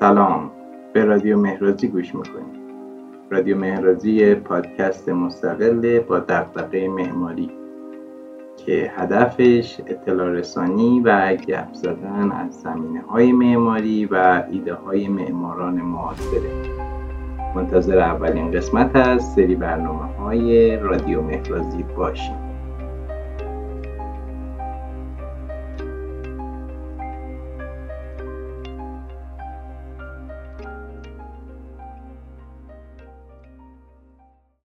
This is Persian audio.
سلام. به رادیو مهرازی گوش می‌کنید رادیو مهرازی پادکست مستقل با دقدقه معماری که هدفش اطلاع رسانی و گپ زدن از زمینه های معماری و ایده های معماران معاصره. منتظر اولین قسمت از سری برنامه های رادیو مهرازی باشیم